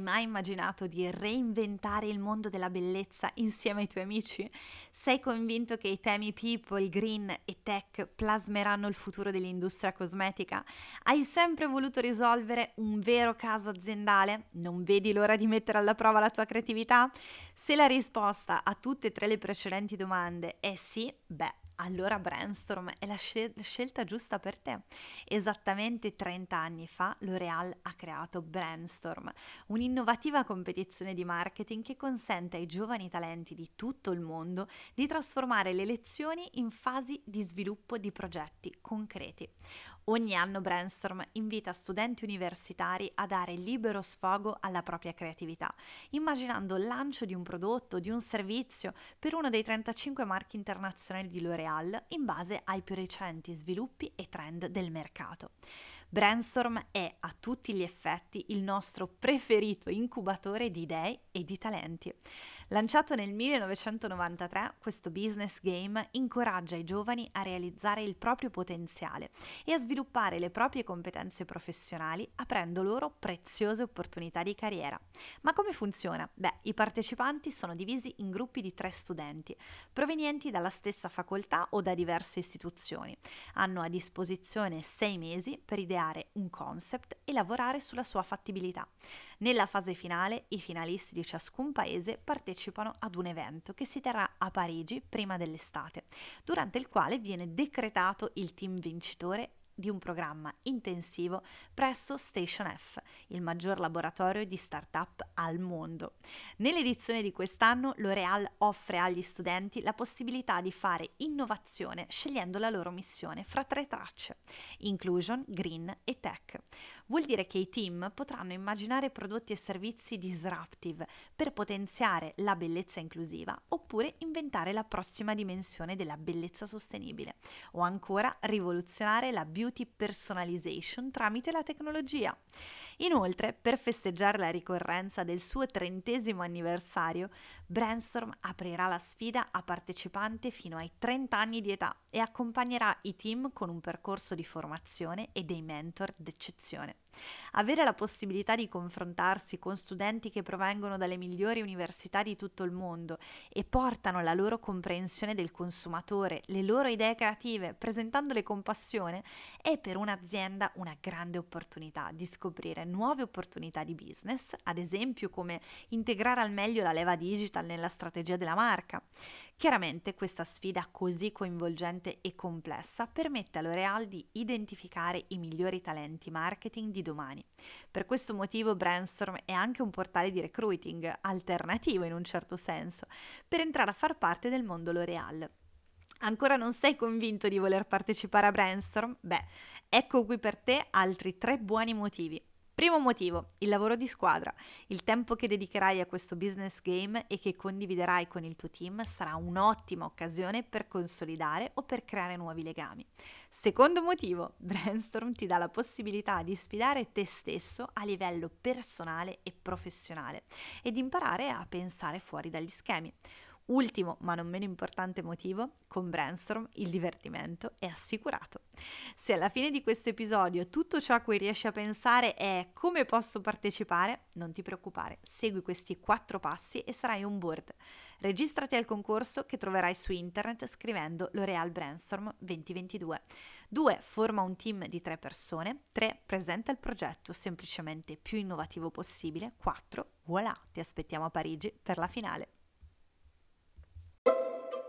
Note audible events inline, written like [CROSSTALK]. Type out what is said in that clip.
Mai immaginato di reinventare il mondo della bellezza insieme ai tuoi amici? Sei convinto che i temi people, green e tech plasmeranno il futuro dell'industria cosmetica? Hai sempre voluto risolvere un vero caso aziendale? Non vedi l'ora di mettere alla prova la tua creatività? Se la risposta a tutte e tre le precedenti domande è sì, beh, allora Brainstorm è la scel- scelta giusta per te. Esattamente 30 anni fa L'Oreal ha creato Brainstorm, un'innovativa competizione di marketing che consente ai giovani talenti di tutto il mondo di trasformare le lezioni in fasi di sviluppo di progetti concreti. Ogni anno Brainstorm invita studenti universitari a dare libero sfogo alla propria creatività, immaginando il lancio di un prodotto, di un servizio per uno dei 35 marchi internazionali di L'Oreal in base ai più recenti sviluppi e trend del mercato. Brainstorm è a tutti gli effetti il nostro preferito incubatore di idee e di talenti. Lanciato nel 1993, questo business game incoraggia i giovani a realizzare il proprio potenziale e a sviluppare le proprie competenze professionali, aprendo loro preziose opportunità di carriera. Ma come funziona? Beh, i partecipanti sono divisi in gruppi di tre studenti, provenienti dalla stessa facoltà o da diverse istituzioni. Hanno a disposizione sei mesi per ideare un concept e lavorare sulla sua fattibilità. Nella fase finale i finalisti di ciascun paese partecipano ad un evento che si terrà a Parigi prima dell'estate, durante il quale viene decretato il team vincitore di un programma intensivo presso Station F, il maggior laboratorio di start-up al mondo. Nell'edizione di quest'anno L'Oreal offre agli studenti la possibilità di fare innovazione scegliendo la loro missione fra tre tracce, inclusion, green e tech. Vuol dire che i team potranno immaginare prodotti e servizi disruptive per potenziare la bellezza inclusiva oppure inventare la prossima dimensione della bellezza sostenibile o ancora rivoluzionare la beauty beauty personalization tramite la tecnologia. Inoltre, per festeggiare la ricorrenza del suo trentesimo anniversario, Brainstorm aprirà la sfida a partecipanti fino ai 30 anni di età e accompagnerà i team con un percorso di formazione e dei mentor d'eccezione. Avere la possibilità di confrontarsi con studenti che provengono dalle migliori università di tutto il mondo e portano la loro comprensione del consumatore, le loro idee creative, presentandole con passione, è per un'azienda una grande opportunità di scoprire nuove opportunità di business, ad esempio come integrare al meglio la leva digital nella strategia della marca. Chiaramente questa sfida così coinvolgente e complessa permette a L'Oreal di identificare i migliori talenti marketing di domani. Per questo motivo Brainstorm è anche un portale di recruiting alternativo in un certo senso, per entrare a far parte del mondo L'Oreal. Ancora non sei convinto di voler partecipare a Brainstorm? Beh, ecco qui per te altri tre buoni motivi. Primo motivo, il lavoro di squadra. Il tempo che dedicherai a questo business game e che condividerai con il tuo team sarà un'ottima occasione per consolidare o per creare nuovi legami. Secondo motivo, [LAUGHS] Brainstorm ti dà la possibilità di sfidare te stesso a livello personale e professionale ed imparare a pensare fuori dagli schemi. Ultimo, ma non meno importante motivo, con Brainstorm il divertimento è assicurato. Se alla fine di questo episodio tutto ciò a cui riesci a pensare è come posso partecipare, non ti preoccupare, segui questi quattro passi e sarai on board. Registrati al concorso che troverai su internet scrivendo L'Oreal Brainstorm 2022. 2. Forma un team di tre persone. 3. Presenta il progetto semplicemente più innovativo possibile. 4. Voilà, ti aspettiamo a Parigi per la finale.